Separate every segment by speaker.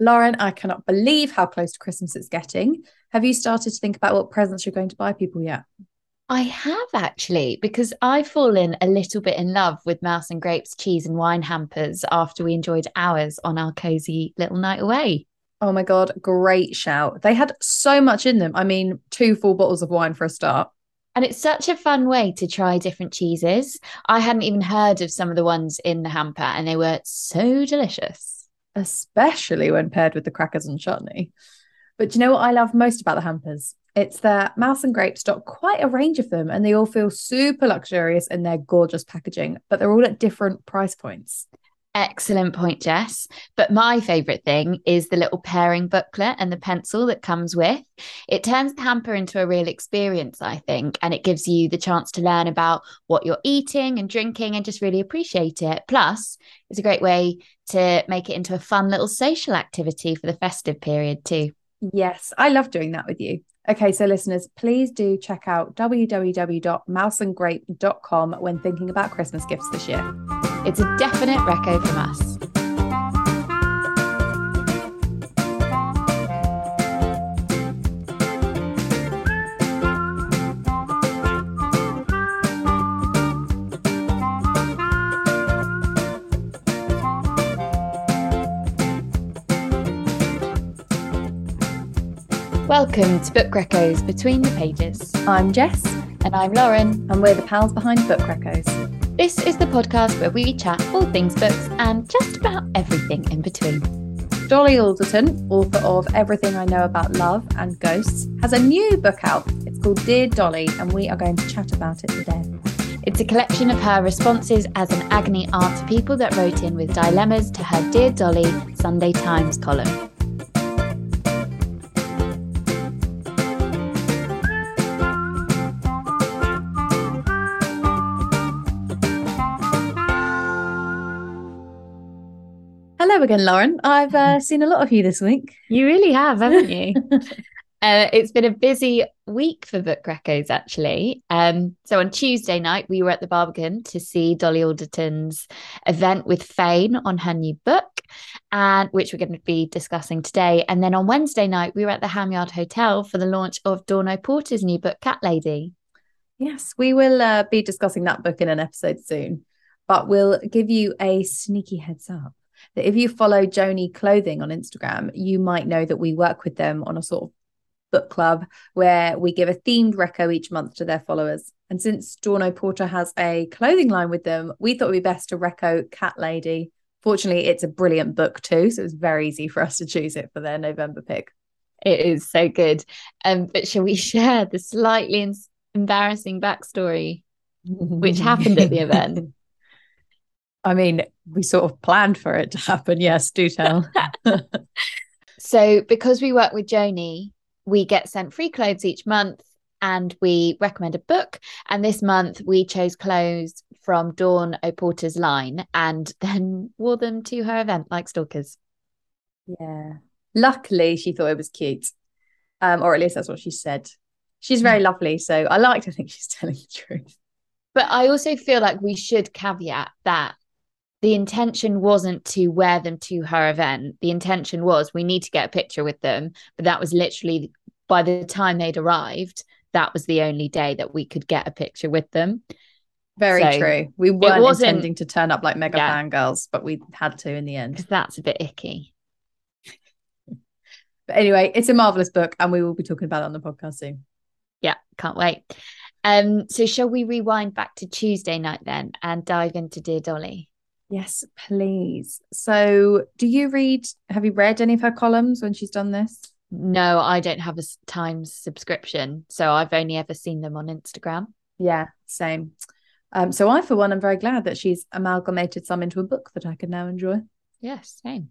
Speaker 1: Lauren, I cannot believe how close to Christmas it's getting. Have you started to think about what presents you're going to buy people yet?
Speaker 2: I have actually, because I've fallen a little bit in love with Mouse and Grapes cheese and wine hampers after we enjoyed ours on our cozy little night away.
Speaker 1: Oh my God, great shout. They had so much in them. I mean, two full bottles of wine for a start.
Speaker 2: And it's such a fun way to try different cheeses. I hadn't even heard of some of the ones in the hamper, and they were so delicious.
Speaker 1: Especially when paired with the crackers and chutney. But you know what I love most about the hampers? It's that Mouse and Grape stock quite a range of them, and they all feel super luxurious in their gorgeous packaging, but they're all at different price points.
Speaker 2: Excellent point, Jess. But my favourite thing is the little pairing booklet and the pencil that comes with. It turns the hamper into a real experience, I think, and it gives you the chance to learn about what you're eating and drinking and just really appreciate it. Plus, it's a great way to make it into a fun little social activity for the festive period, too.
Speaker 1: Yes, I love doing that with you. Okay, so listeners, please do check out www.mouseandgrape.com when thinking about Christmas gifts this year.
Speaker 2: It's a definite reco from us. Welcome to Book Reccos Between the Pages.
Speaker 1: I'm Jess.
Speaker 2: And I'm Lauren.
Speaker 1: And we're the pals behind Book Reccos.
Speaker 2: This is the podcast where we chat all things books and just about everything in between.
Speaker 1: Dolly Alderton, author of Everything I Know About Love and Ghosts, has a new book out. It's called Dear Dolly, and we are going to chat about it today.
Speaker 2: It's a collection of her responses as an agony aunt to people that wrote in with dilemmas to her Dear Dolly Sunday Times column.
Speaker 1: Hello again, Lauren. I've uh, seen a lot of you this week.
Speaker 2: You really have, haven't you? uh, it's been a busy week for Book Reccos, actually. Um, so on Tuesday night, we were at the Barbican to see Dolly Alderton's event with Fane on her new book, and which we're going to be discussing today. And then on Wednesday night, we were at the Ham Yard Hotel for the launch of Dawn Porter's new book, Cat Lady.
Speaker 1: Yes, we will uh, be discussing that book in an episode soon, but we'll give you a sneaky heads up that if you follow Joanie Clothing on Instagram, you might know that we work with them on a sort of book club where we give a themed reco each month to their followers. And since Dawn Porter has a clothing line with them, we thought it would be best to reco Cat Lady. Fortunately, it's a brilliant book too, so it was very easy for us to choose it for their November pick.
Speaker 2: It is so good. Um, but shall we share the slightly embarrassing backstory which happened at the event?
Speaker 1: I mean, we sort of planned for it to happen. Yes, do tell.
Speaker 2: so, because we work with Joanie, we get sent free clothes each month and we recommend a book. And this month we chose clothes from Dawn O'Porter's line and then wore them to her event like stalkers.
Speaker 1: Yeah. Luckily, she thought it was cute. Um, or at least that's what she said. She's very lovely. So I like to think she's telling the truth.
Speaker 2: But I also feel like we should caveat that the intention wasn't to wear them to her event. The intention was we need to get a picture with them. But that was literally by the time they'd arrived, that was the only day that we could get a picture with them.
Speaker 1: Very so true. We weren't intending to turn up like mega yeah, fangirls, but we had to in the end.
Speaker 2: That's a bit icky.
Speaker 1: but anyway, it's a marvelous book, and we will be talking about it on the podcast soon.
Speaker 2: Yeah, can't wait. Um, so shall we rewind back to Tuesday night then and dive into Dear Dolly?
Speaker 1: Yes, please. So, do you read? Have you read any of her columns when she's done this?
Speaker 2: No, I don't have a Times subscription, so I've only ever seen them on Instagram.
Speaker 1: Yeah, same. Um, so I, for one, am very glad that she's amalgamated some into a book that I can now enjoy.
Speaker 2: Yes, same.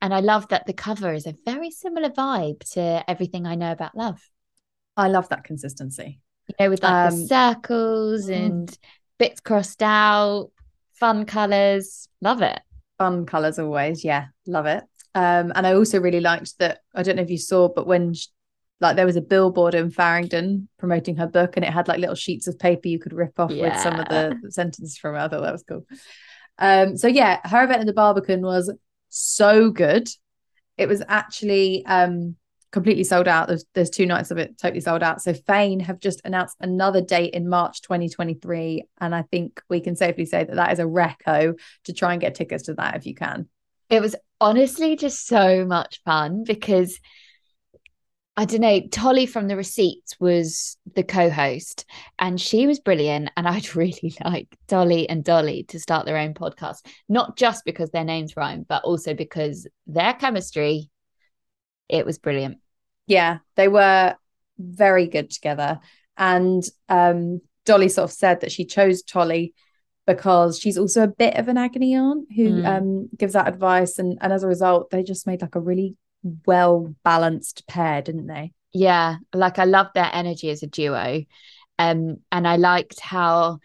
Speaker 2: And I love that the cover is a very similar vibe to everything I know about love.
Speaker 1: I love that consistency.
Speaker 2: You know, with like um, the circles mm. and bits crossed out fun colors. Love it.
Speaker 1: Fun colors always. Yeah, love it. Um, and I also really liked that. I don't know if you saw, but when she, like there was a billboard in Farringdon promoting her book, and it had like little sheets of paper you could rip off yeah. with some of the sentences from it. I thought that was cool. Um, so yeah, her event at the Barbican was so good. it was actually um completely sold out. There's there's two nights of it totally sold out. So Fane have just announced another date in March 2023, and I think we can safely say that that is a reco to try and get tickets to that if you can.
Speaker 2: It was honestly just so much fun because I don't know, Tolly from the receipts was the co-host and she was brilliant. And I'd really like Dolly and Dolly to start their own podcast, not just because their names rhyme, but also because their chemistry, it was brilliant
Speaker 1: yeah, they were very good together. And um, Dolly sort of said that she chose Tolly because she's also a bit of an agony aunt who mm. um, gives that advice. And, and as a result, they just made like a really well balanced pair, didn't they?
Speaker 2: Yeah, like I love their energy as a duo. Um, and I liked how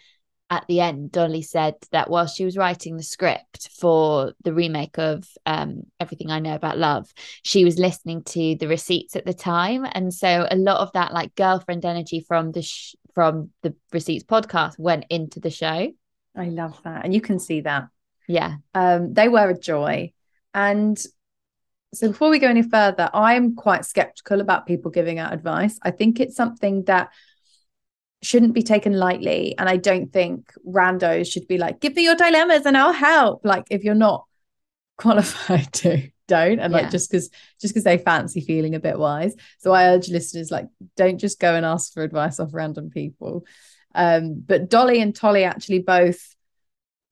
Speaker 2: at the end, Dolly said that while she was writing the script for the remake of um, Everything I Know About Love, she was listening to the receipts at the time, and so a lot of that like girlfriend energy from the sh- from the receipts podcast went into the show.
Speaker 1: I love that, and you can see that.
Speaker 2: Yeah,
Speaker 1: um, they were a joy, and so before we go any further, I'm quite skeptical about people giving out advice. I think it's something that shouldn't be taken lightly. And I don't think randos should be like, give me your dilemmas and I'll help. Like if you're not qualified to, don't. And yeah. like just because just because they fancy feeling a bit wise. So I urge listeners like don't just go and ask for advice off random people. Um, but Dolly and Tolly actually both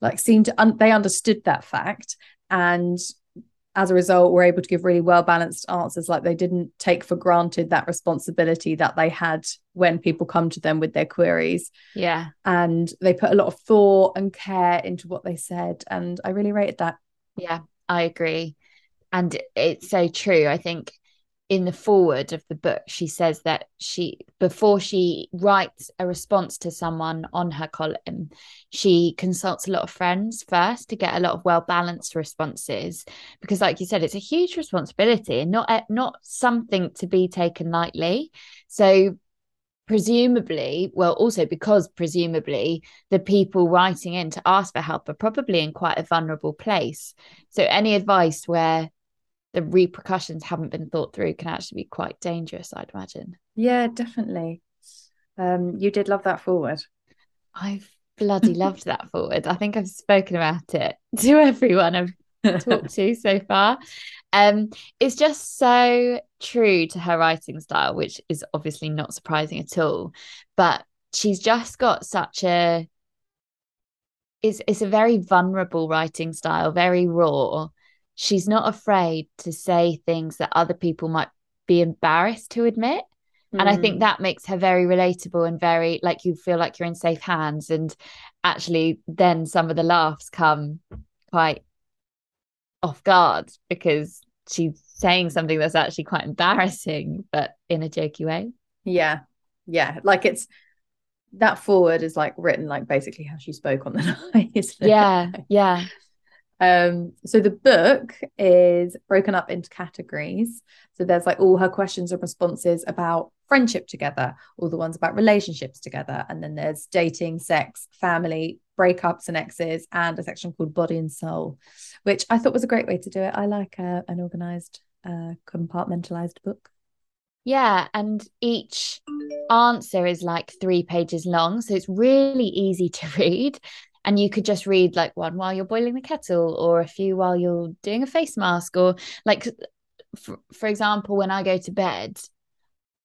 Speaker 1: like seemed to un- they understood that fact and as a result we were able to give really well balanced answers like they didn't take for granted that responsibility that they had when people come to them with their queries.
Speaker 2: Yeah.
Speaker 1: And they put a lot of thought and care into what they said and i really rated that.
Speaker 2: Yeah i agree. And it's so true. I think in the forward of the book she says that she before she writes a response to someone on her column she consults a lot of friends first to get a lot of well balanced responses because like you said it's a huge responsibility and not eh, not something to be taken lightly. So presumably well also because presumably the people writing in to ask for help are probably in quite a vulnerable place. So any advice where the repercussions haven't been thought through can actually be quite dangerous, I'd imagine.
Speaker 1: Yeah, definitely. Um, you did love that forward.
Speaker 2: I've bloody loved that forward. I think I've spoken about it to everyone I've talked to so far. Um, it's just so true to her writing style, which is obviously not surprising at all. But she's just got such a it's it's a very vulnerable writing style, very raw, she's not afraid to say things that other people might be embarrassed to admit. Mm. And I think hmm. that makes her very relatable and very like you feel like you're in safe hands. And actually, then some of the laughs come quite off guard because she's saying something that's actually quite embarrassing, but in a jokey way.
Speaker 1: Yeah. Yeah. Like it's that forward is like written like basically how she spoke on the night.
Speaker 2: Yeah. Yeah.
Speaker 1: Um, so the book is broken up into categories. So there's like all her questions and responses about friendship together, all the ones about relationships together, and then there's dating, sex, family, breakups and exes, and a section called body and soul, which I thought was a great way to do it. I like uh, an organized, uh, compartmentalized book.
Speaker 2: Yeah, and each answer is like three pages long, so it's really easy to read and you could just read like one while you're boiling the kettle or a few while you're doing a face mask or like for, for example when i go to bed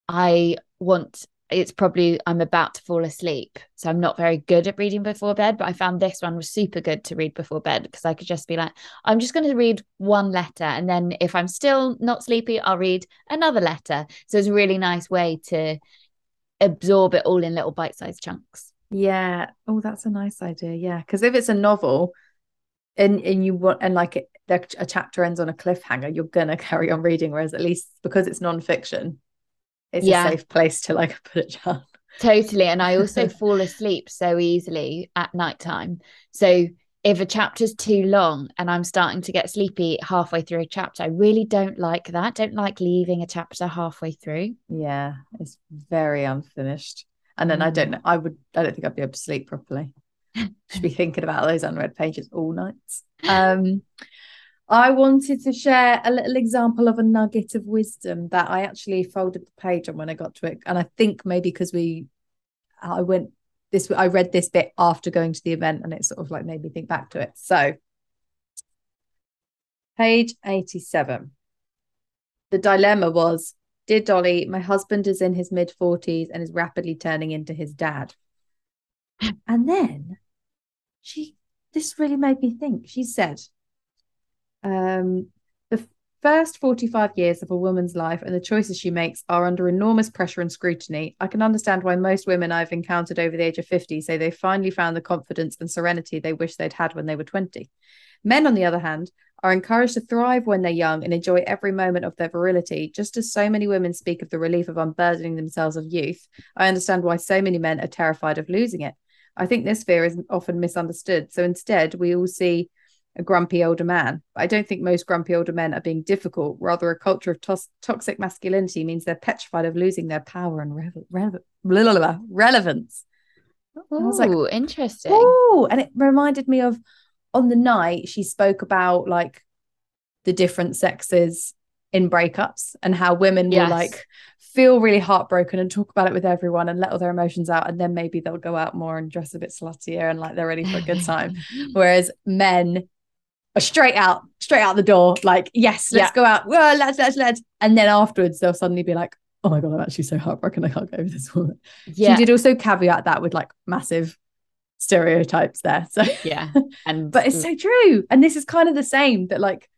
Speaker 2: i want it's probably i'm about to fall asleep so i'm not very good at reading before bed but i found this one was super good to read before bed because i could just be like i'm just going to read one letter and then if i'm still not sleepy i'll read another letter. So it's a really nice way to absorb it all in little bite-sized chunks
Speaker 1: yeah. Oh, that's a nice idea. Yeah. Because if it's a novel and, and you want, and like it, the, a chapter ends on a cliffhanger, you're going to carry on reading. Whereas at least because it's nonfiction, it's yeah. a safe place to like put it down.
Speaker 2: Totally. And I also fall asleep so easily at nighttime. So if a chapter's too long and I'm starting to get sleepy halfway through a chapter, I really don't like that. Don't like leaving a chapter halfway through.
Speaker 1: Yeah, it's very unfinished. And then mm. I don't know, I would, I don't think I'd be able to sleep properly. Should be thinking about those unread pages all nights. Um, I wanted to share a little example of a nugget of wisdom that I actually folded the page on when I got to it. And I think maybe because we, I went this, I read this bit after going to the event and it sort of like made me think back to it. So, page 87. The dilemma was Dear Dolly, my husband is in his mid 40s and is rapidly turning into his dad. And then she, this really made me think. She said, um, the first 45 years of a woman's life and the choices she makes are under enormous pressure and scrutiny. I can understand why most women I've encountered over the age of 50 say they finally found the confidence and serenity they wish they'd had when they were 20. Men, on the other hand, are encouraged to thrive when they're young and enjoy every moment of their virility, just as so many women speak of the relief of unburdening themselves of youth. I understand why so many men are terrified of losing it. I think this fear is often misunderstood. So instead, we all see a grumpy older man. But I don't think most grumpy older men are being difficult. Rather, a culture of tos- toxic masculinity means they're petrified of losing their power and re- re- blah, blah, blah, relevance.
Speaker 2: Oh, like, interesting.
Speaker 1: Oh, and it reminded me of on the night she spoke about like the different sexes in breakups and how women yes. will like feel really heartbroken and talk about it with everyone and let all their emotions out and then maybe they'll go out more and dress a bit sluttier and like they're ready for a good time whereas men are straight out, straight out the door, like, yes, let's yeah. go out. Well, let's, let's, let's. And then afterwards, they'll suddenly be like, oh my God, I'm actually so heartbroken. I can't go over this woman. Yeah. She did also caveat that with like massive stereotypes there. So,
Speaker 2: yeah. And,
Speaker 1: but it's so true. And this is kind of the same that like,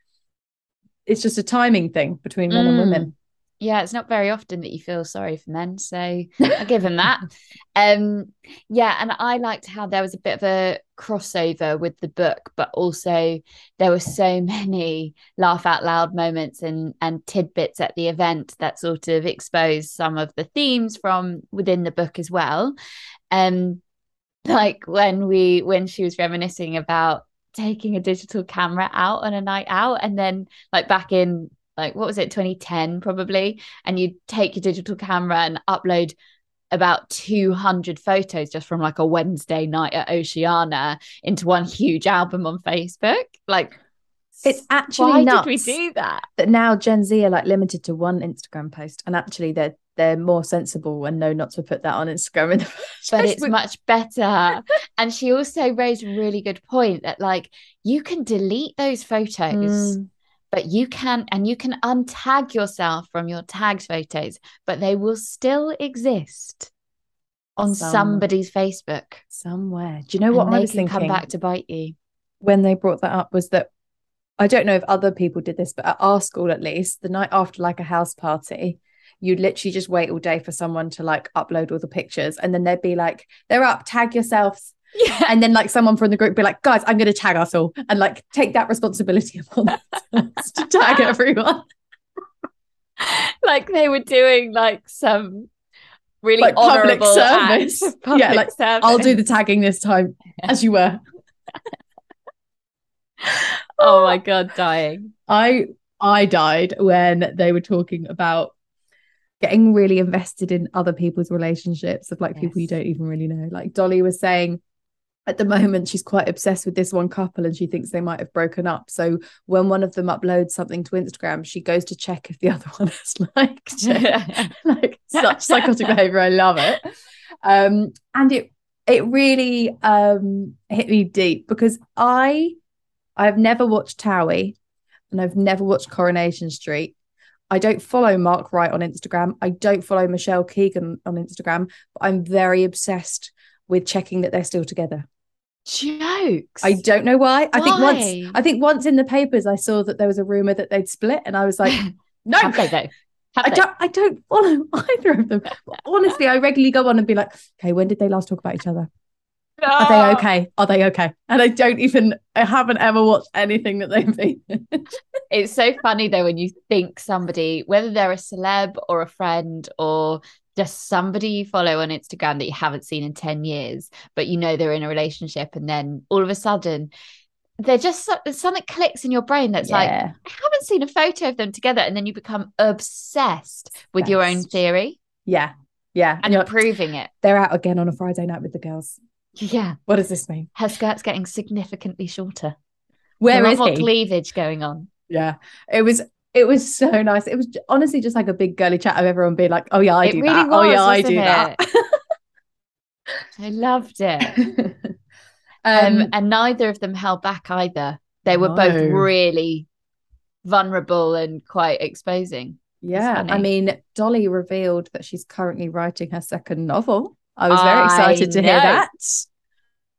Speaker 1: it's just a timing thing between men mm. and women
Speaker 2: yeah, it's not very often that you feel sorry for men, so I give him that. Um, yeah, and I liked how there was a bit of a crossover with the book, but also there were so many laugh out loud moments and and tidbits at the event that sort of exposed some of the themes from within the book as well. Um, like when we when she was reminiscing about taking a digital camera out on a night out and then like back in like what was it 2010 probably and you take your digital camera and upload about 200 photos just from like a Wednesday night at Oceana into one huge album on Facebook. Like
Speaker 1: it's actually why nuts
Speaker 2: did we do that?
Speaker 1: that now Gen Z are like limited to one Instagram post and actually they're they're more sensible and know not to put that on Instagram in the
Speaker 2: first but it's much better. And she also raised a really good point that like you can delete those photos mm but you can and you can untag yourself from your tagged photos but they will still exist on Some, somebody's facebook.
Speaker 1: Somewhere. Do you know what
Speaker 2: and
Speaker 1: i was
Speaker 2: thinking
Speaker 1: come
Speaker 2: back to bite you.
Speaker 1: When they brought that up was that i don't know if other people did this but at our school at least the night after like a house party you'd literally just wait all day for someone to like upload all the pictures and then they'd be like they're up tag yourselves yeah. And then like someone from the group be like, guys, I'm going to tag us all and like take that responsibility upon us to tag everyone.
Speaker 2: like they were doing like some really like public service.
Speaker 1: Public yeah, like service. I'll do the tagging this time yeah. as you were.
Speaker 2: oh my god, dying.
Speaker 1: I I died when they were talking about getting really invested in other people's relationships of like yes. people you don't even really know. Like Dolly was saying at the moment she's quite obsessed with this one couple and she thinks they might have broken up. So when one of them uploads something to instagram she goes to check if the other one has liked it like such psychotic behavior. I love it. Um and it it really um hit me deep because i i've never watched towie and i've never watched coronation street I don't follow Mark Wright on Instagram. I don't follow Michelle Keegan on Instagram, but I'm very obsessed with checking that they're still together
Speaker 2: jokes.
Speaker 1: I don't know why. why. I think once I think once in the papers I saw that there was a rumor that they'd split and I was like, no.
Speaker 2: Have they though? Have
Speaker 1: I
Speaker 2: they?
Speaker 1: don't I don't follow either of them. honestly, I regularly go on and be like, okay, when did they last talk about each other? No. Are they oh. okay? Are they okay? And I don't even I haven't ever watched anything that they've been.
Speaker 2: it's so funny though when you think somebody, whether they're a celeb or a friend or just somebody you follow on Instagram that you haven't seen in 10 years, but you know they're in a relationship, and then all of a sudden they're just something clicks in your brain that's yeah. like, I haven't seen a photo of them together. And then you become obsessed with your own theory.
Speaker 1: Yeah. Yeah.
Speaker 2: And, you're proving it.
Speaker 1: They're out again on a Friday night with the girls.
Speaker 2: Yeah.
Speaker 1: What does this mean?
Speaker 2: Her skirt's getting significantly shorter.
Speaker 1: Where
Speaker 2: a lot
Speaker 1: is
Speaker 2: more
Speaker 1: he?
Speaker 2: cleavage going on.
Speaker 1: Yeah, it was. It was so nice. It was honestly just like a big girly chat of everyone being like, "Oh yeah, I
Speaker 2: It
Speaker 1: do
Speaker 2: really
Speaker 1: that. oh yeah, I do that."
Speaker 2: I loved it.
Speaker 1: um,
Speaker 2: Um, and neither of them held back either. They were both really vulnerable and quite exposing.
Speaker 1: yeah, I mean, Dolly revealed that she's currently writing her second novel. I was very
Speaker 2: I
Speaker 1: excited to hear that.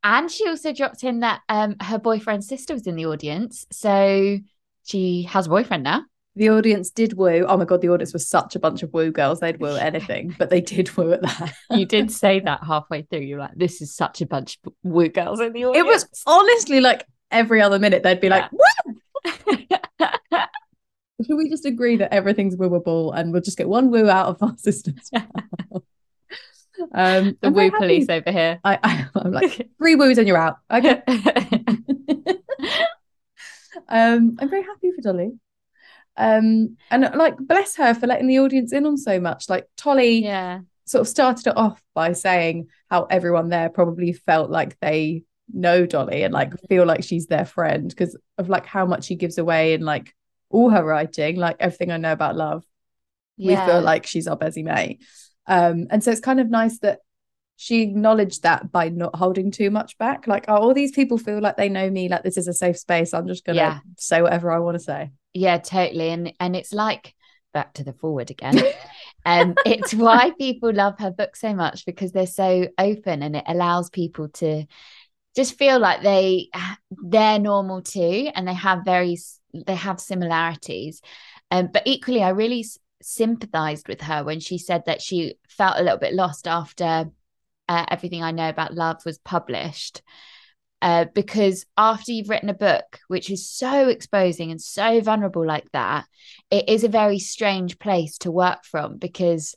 Speaker 2: And she also dropped in that um her boyfriend's sister was in the audience. So she has a boyfriend now.
Speaker 1: The audience did woo. Oh my god, the audience was such a bunch of woo girls. They'd woo anything, but they did woo at that.
Speaker 2: You did say that halfway through. You're like, this is such a bunch of woo girls in the audience.
Speaker 1: It was honestly like every other minute they'd be like, "Woo!" Should we just agree that everything's wooable and we'll just get one woo out of our sisters? Um,
Speaker 2: the
Speaker 1: I'm
Speaker 2: woo police over here.
Speaker 1: I, I, I'm like three woos and you're out. Okay. um, I'm very happy for Dolly. Um, and like bless her for letting the audience in on so much. Like Tolly
Speaker 2: yeah.
Speaker 1: sort of started it off by saying how everyone there probably felt like they know Dolly and like feel like she's their friend because of like how much she gives away and like all her writing, like everything I know about love. We feel like she's our Bessie May. Um, and so it's kind of nice that she acknowledged that by not holding too much back. Like, oh, all these people feel like they know me, like this is a safe space. I'm just gonna
Speaker 2: Yeah.
Speaker 1: say whatever I want to say.
Speaker 2: Yeah, totally. And and it's like back to the forward again. um, it's why people love her book so much because they're so open and it allows people to just feel like they they're normal too and they have very they have similarities. Um, but equally, I really sympathized with her when she said that she felt a little bit lost after uh, everything I know about love was published uh, because after you've written a book which is so exposing and so vulnerable like that, it is a very strange place to work from because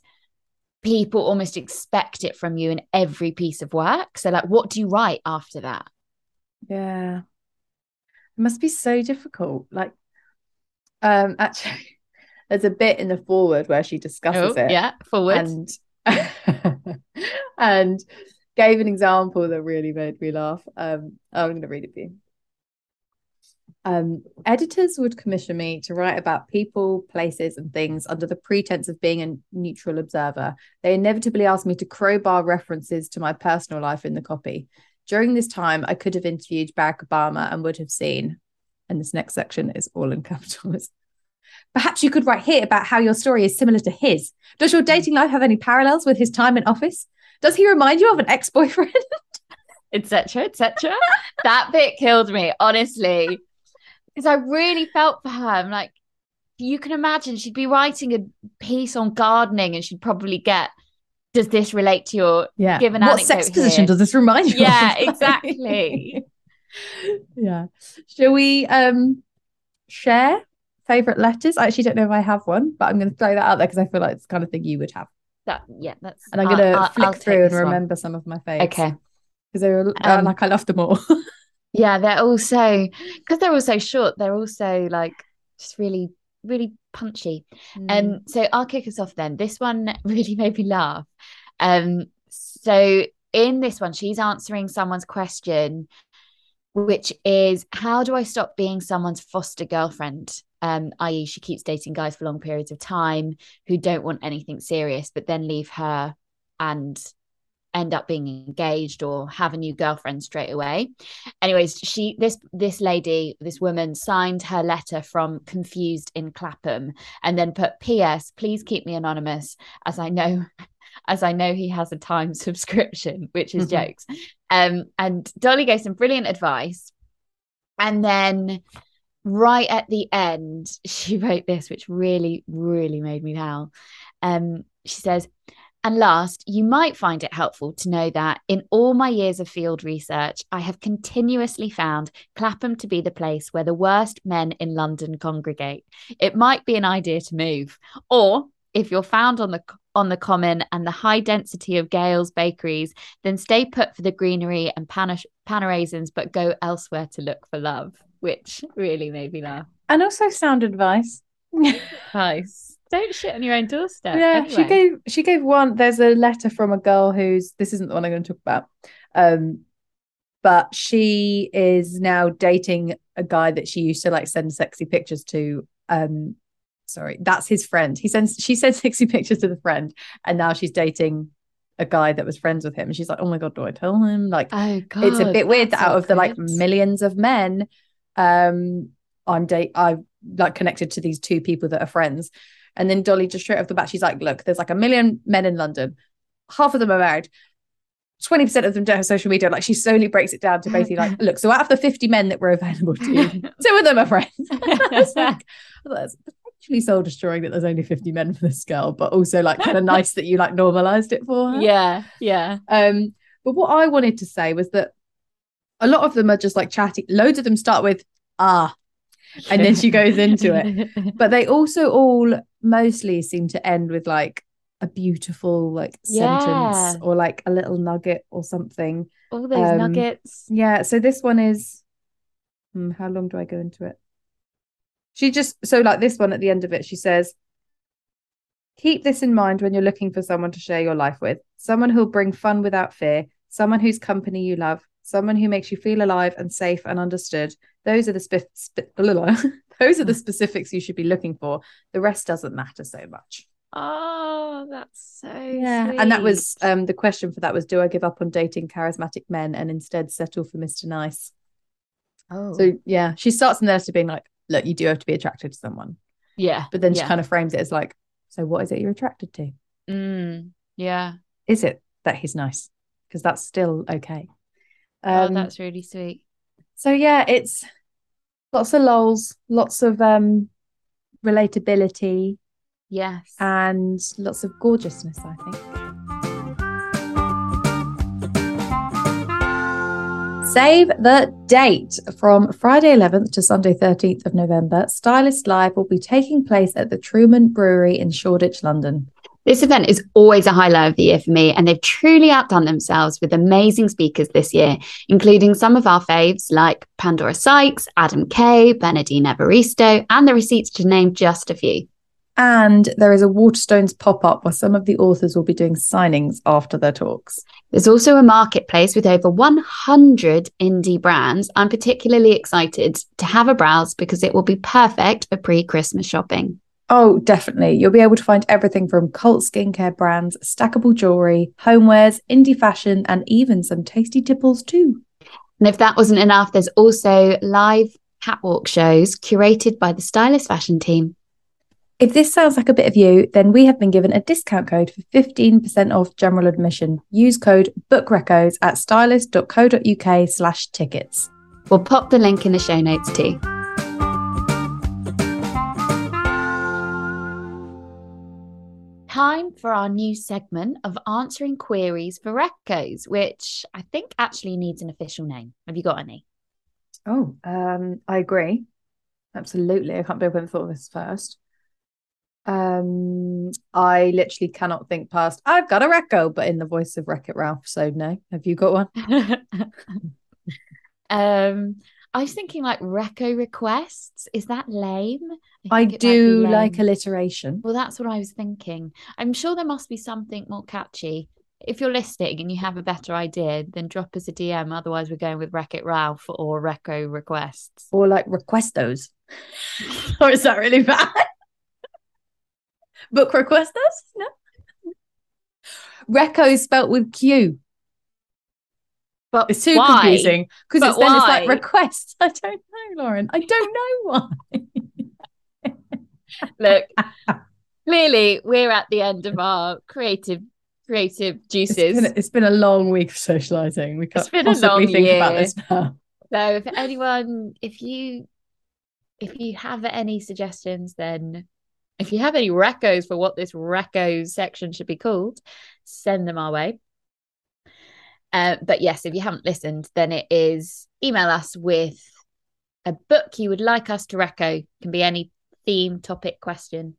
Speaker 2: people almost expect it from you in every piece of work. So, like, what do you write after that?
Speaker 1: Yeah. It must be so difficult. Like, um, actually, there's a bit in the forward where she discusses it.
Speaker 2: Oh, yeah, forward.
Speaker 1: and and gave an example that really made me laugh. Um, I'm going to read it for you. Um, editors would commission me to write about people, places, and things under the pretense of being a neutral observer. They inevitably asked me to crowbar references to my personal life in the copy. During this time, I could have interviewed Barack Obama and would have seen, and this next section is all in capitals. Perhaps you could write here about how your story is similar to his. Does your dating life have any parallels with his time in office? Does he remind you of an ex-boyfriend?
Speaker 2: etc etc that bit killed me honestly because i really felt for her i'm like you can imagine she'd be writing a piece on gardening and she'd probably get does this relate to your
Speaker 1: Yeah.
Speaker 2: Give an
Speaker 1: what
Speaker 2: anecdote
Speaker 1: sex position does this remind you
Speaker 2: yeah
Speaker 1: of?
Speaker 2: exactly
Speaker 1: yeah. Shall we um share favorite letters? I actually don't know if I have one, but I'm going to throw that out there because I feel like it's the kind of thing you would have.
Speaker 2: that yeah that's
Speaker 1: And I'm going to flick
Speaker 2: I'll
Speaker 1: through and
Speaker 2: this one.
Speaker 1: remember some of my favorites.
Speaker 2: okay
Speaker 1: Because they were uh,
Speaker 2: Um,
Speaker 1: like I love them all.
Speaker 2: yeah they're also because they're all so short they're also like just really really punchy
Speaker 1: Mm.
Speaker 2: Um, so I'll kick us off then. This one really made me laugh. Um, so in this one, she's answering someone's question, which is how do I stop being someone's foster girlfriend? Um, i.e., she keeps dating guys for long periods of time who don't want anything serious, but then leave her and end up being engaged or have a new girlfriend straight away. Anyways, she this this lady, this woman signed her letter from confused in Clapham and then put PS, please keep me anonymous as I know as I know he has a time subscription, which is
Speaker 1: Mhm.
Speaker 2: jokes. Um and Dolly gave some brilliant advice. And then right at the end, she wrote this, which really, really made me howl. Um, she says, and last, you might find it helpful to know that in all my years of field research, I have continuously found Clapham to be the place where the worst men in London congregate. It might be an idea to move, or if you're found on the on the common and the high density of Gail's bakeries, then stay put for the greenery and pain aux raisins, but go elsewhere to look for love, which really made me laugh.
Speaker 1: and also sound advice.
Speaker 2: Nice. Don't shit on your own doorstep.
Speaker 1: yeah she gave she gave one there's a letter from a girl who's this isn't the one i'm going to talk about um but she is now dating a guy that she used to like send sexy pictures to. Um, sorry, that's his friend. He sends she sends sexy pictures to the friend, and now she's dating a guy that was friends with him. And she's like, oh my god, do I tell him? Like,
Speaker 2: oh god,
Speaker 1: it's a bit weird that out of the like millions of men, um, I'm date I've like connected to these two people that are friends. And then Dolly just straight off the bat, she's like, look, there's like a million men in London. Half of them are married. 20% of them don't have social media. Like she slowly breaks it down to basically like, look, so out of the 50 men that were available to you, two of them are friends. it's like, that's potentially soul destroying that there's only 50 men for this girl, but also like kind of nice that you like normalized it for her.
Speaker 2: yeah, yeah.
Speaker 1: Um, but what I wanted to say was that a lot of them are just like chatty. Loads of them start with ah, and then she goes into it. But they also all mostly seem to end with like a beautiful like
Speaker 2: Yeah.
Speaker 1: sentence or like a little nugget or something.
Speaker 2: All those
Speaker 1: Um,
Speaker 2: nuggets.
Speaker 1: Yeah. So this one is hmm, how long do I go into it? She just so like this one at the end of it, she says, Keep this in mind when you're looking for someone to share your life with. Someone who'll bring fun without fear, someone whose company you love, someone who makes you feel alive and safe and understood. Those are the spe- those are the specifics you should be looking for. The rest doesn't matter so much.
Speaker 2: Oh, that's so
Speaker 1: Yeah. And that was um the question for that was do I give up on dating charismatic men and instead settle for Mr. Nice?
Speaker 2: oh
Speaker 1: So yeah, she starts in there to being like, look, you do have to be attracted to someone.
Speaker 2: yeah,
Speaker 1: But then she kind of frames it as like, so what is it you're attracted to?
Speaker 2: Mm, yeah.
Speaker 1: Is it that he's nice? Because that's still okay.
Speaker 2: Oh,
Speaker 1: Um,
Speaker 2: that's really sweet.
Speaker 1: so yeah, it's lots of lols, lots of um relatability
Speaker 2: Yes.
Speaker 1: and lots of gorgeousness, I think. Save the date. From Friday 11th to Sunday 13th of November, Stylist Live will be taking place at the Truman Brewery in Shoreditch, London.
Speaker 2: This event is always a highlight of the year for me, and they've truly outdone themselves with amazing speakers this year, including some of our faves like Pandora Sykes, Adam Kay, Bernardine Evaristo, and the receipts to name just a few.
Speaker 1: And there is a Waterstones pop up where some of the authors will be doing signings after their talks.
Speaker 2: There's also a marketplace with over 100 indie brands. I'm particularly excited to have a browse because it will be perfect for pre Christmas shopping.
Speaker 1: Oh, definitely. You'll be able to find everything from cult skincare brands, stackable jewelry, homewares, indie fashion, and even some tasty tipples too.
Speaker 2: And if that wasn't enough, there's also live catwalk shows curated by the stylist fashion team.
Speaker 1: If this sounds like a bit of you, then we have been given a discount code for 15% off general admission. Use code BOOKRECCOS at stylist.co.uk slash tickets.
Speaker 2: We'll pop the link in the show notes too. Time for our new segment of answering queries for Recos, which I think actually needs an official name. Have you got any?
Speaker 1: Oh, um, I agree. Absolutely. I can't believe I haven't thought of this first. Um, I literally cannot think past I've got a Recco, but in the voice of Wreck It Ralph. So no. Have you got one?
Speaker 2: um, I was thinking like Reco requests. Is that lame?
Speaker 1: I
Speaker 2: think it might be
Speaker 1: do like alliteration.
Speaker 2: Well, that's what I was thinking. I'm sure there must be something more catchy. If you're listening and you have a better idea, then drop us a DM. Otherwise, we're going with Wreck It Ralph or Reco requests.
Speaker 1: Or like requestos. or is that really bad? Book requestos? No. Reco is spelt with Q.
Speaker 2: But
Speaker 1: It's too
Speaker 2: why?
Speaker 1: confusing because it's then it's like
Speaker 2: why?
Speaker 1: requests. I don't know, Lauren. I don't know why.
Speaker 2: Look, clearly we're at the end of our creative creative
Speaker 1: It's
Speaker 2: juices.
Speaker 1: been, it's been a long week of socializing. We can't
Speaker 2: It's been a long
Speaker 1: think about
Speaker 2: year.
Speaker 1: this now.
Speaker 2: So if anyone, if you, if you have any suggestions, then if you have any recos for what this recos section should be called, send them our way. Uh, but yes, if you haven't listened, then it is email us with a book you would like us to reco. Can be any theme, topic, question.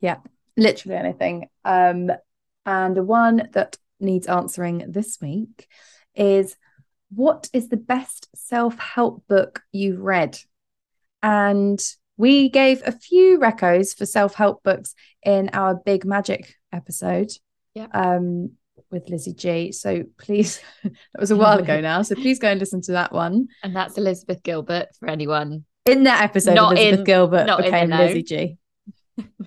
Speaker 1: Yeah, literally anything. Um, and the one that needs answering this week is what is the best self help book you've read? And we gave a few recos for self help books in our Big Magic episode.
Speaker 2: Yeah.
Speaker 1: Um, with Lizzie G. So please, that was a while ago now. So please go and listen to that one.
Speaker 2: And that's Elizabeth Gilbert for anyone.
Speaker 1: In that episode,
Speaker 2: Not
Speaker 1: Elizabeth
Speaker 2: in-
Speaker 1: Gilbert
Speaker 2: not in the
Speaker 1: became. Lizzie G.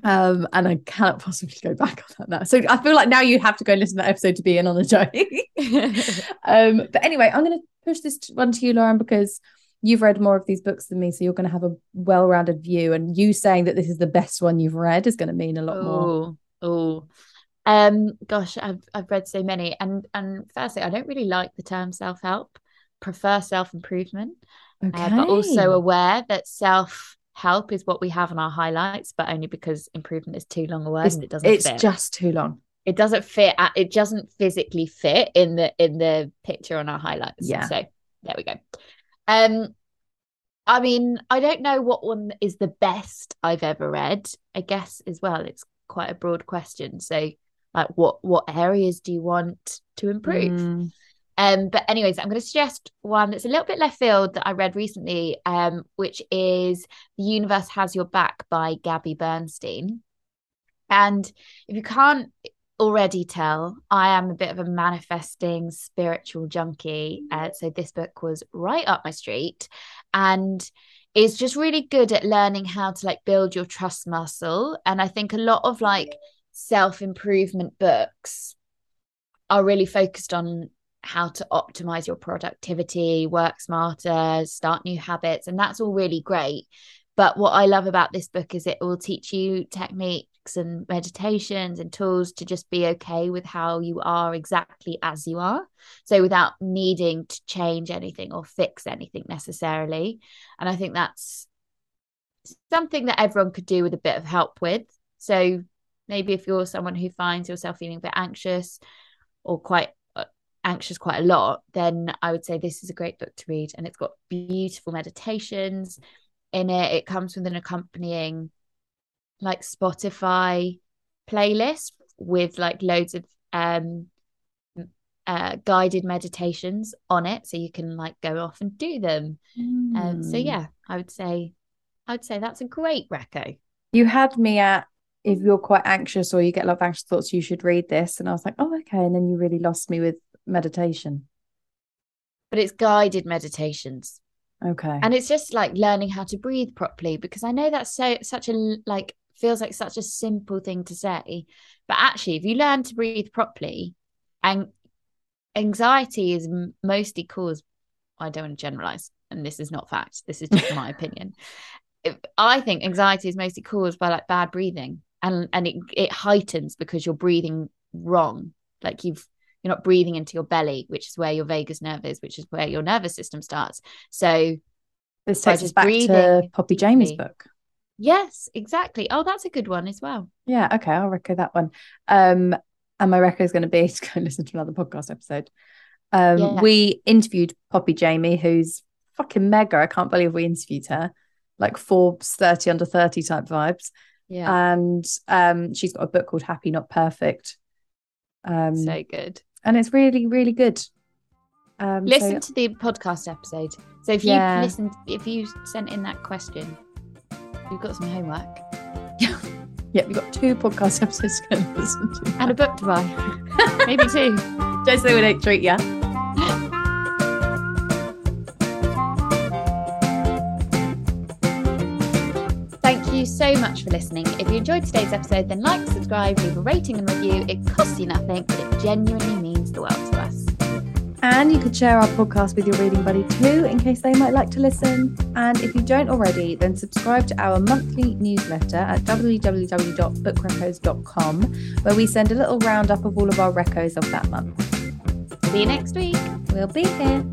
Speaker 1: um, and I cannot possibly go back on that now. So I feel like now you have to go and listen to that episode to be in on the joke. um, but anyway, I'm going to push this one to you, Lauren, because you've read more of these books than me. So you're going to have a well rounded view. And you saying that this is the best one you've read is going to mean a lot more.
Speaker 2: Oh, oh. Um, gosh, I've I've read so many, and and firstly, I don't really like the term self help. Prefer self improvement,
Speaker 1: Okay.
Speaker 2: uh, but also aware that self help is what we have on our highlights, but only because improvement is too long a word
Speaker 1: it's,
Speaker 2: and it doesn't
Speaker 1: it's
Speaker 2: fit.
Speaker 1: just too long.
Speaker 2: it doesn't fit. at- It doesn't physically fit in the in the picture on our highlights.
Speaker 1: Yeah.
Speaker 2: So there we go. Um, I mean, I don't know what one is the best I've ever read. I guess as well, it's quite a broad question. So, like, what what areas do you want to improve?
Speaker 1: Mm.
Speaker 2: Um, but anyways, I'm going to suggest one that's a little bit left field that I read recently, um, which is "The Universe Has Your Back" by Gabby Bernstein. And if you can't already tell, I am a bit of a manifesting spiritual junkie. Uh, so this book was right up my street, and is just really good at learning how to like build your trust muscle. And I think a lot of like self improvement books are really focused on how to optimize your productivity, work smarter, start new habits. And that's all really great. But what I love about this book is it will teach you techniques and meditations and tools to just be okay with how you are exactly as you are. So without needing to change anything or fix anything necessarily. And I think that's something that everyone could do with a bit of help with. So maybe if you're someone who finds yourself feeling a bit anxious or quite uh, anxious quite a lot, then I would say this is a great book to read. And it's got beautiful meditations in it. It comes with an accompanying like Spotify playlist with like loads of um uh, guided meditations on it, so you can like go off and do them. Um, so
Speaker 1: Mm.
Speaker 2: yeah, I would say, I would say that's a great reco.
Speaker 1: You had me at if you're quite anxious or you get a lot of anxious thoughts, you should read this. And I was like, oh, okay. And then you really lost me with meditation.
Speaker 2: But it's guided meditations.
Speaker 1: Okay.
Speaker 2: and it's just like learning how to breathe properly because i know that's so such a like feels like such a simple thing to say but actually if you learn to breathe properly and anxiety is mostly caused i don't want to generalize and this is not fact this is just my opinion If- i think anxiety is mostly caused by like bad breathing and and it, it heightens because you're breathing wrong like you've you're not breathing into your belly which is where your vagus nerve is which is where your nervous system starts so
Speaker 1: this takes us back to Poppy Jamie's book.
Speaker 2: Yes, exactly. Oh, that's a good one as well.
Speaker 1: Yeah. Okay. I'll record that one. Um, and my record is going to be to go listen to another podcast episode. Um,
Speaker 2: Yeah.
Speaker 1: we interviewed Poppy Jamie, who's fucking mega. I can't believe we interviewed her, like Forbes 30 under 30 type vibes.
Speaker 2: Yeah,
Speaker 1: And um, she's got a book called Happy Not Perfect. Um,
Speaker 2: so good.
Speaker 1: and it's really, really good. Um, so-
Speaker 2: Listen to the podcast episode. So if you
Speaker 1: Yeah.
Speaker 2: listened, if you sent in that question, you've got some homework
Speaker 1: yeah, you've got two podcast episodes to and listen to.
Speaker 2: and a book to buy, maybe two.
Speaker 1: Just so we don't treat you.
Speaker 2: You so much for listening. If you enjoyed today's episode, then like, subscribe, leave a rating and review. It costs you nothing, but it genuinely means the world to us.
Speaker 1: And you could share our podcast with your reading buddy too, in case they might like to listen. And if you don't already, then subscribe to our monthly newsletter at www.bookreccos.com, where we send a little roundup of all of our recos of that month.
Speaker 2: See you next week.
Speaker 1: We'll be here.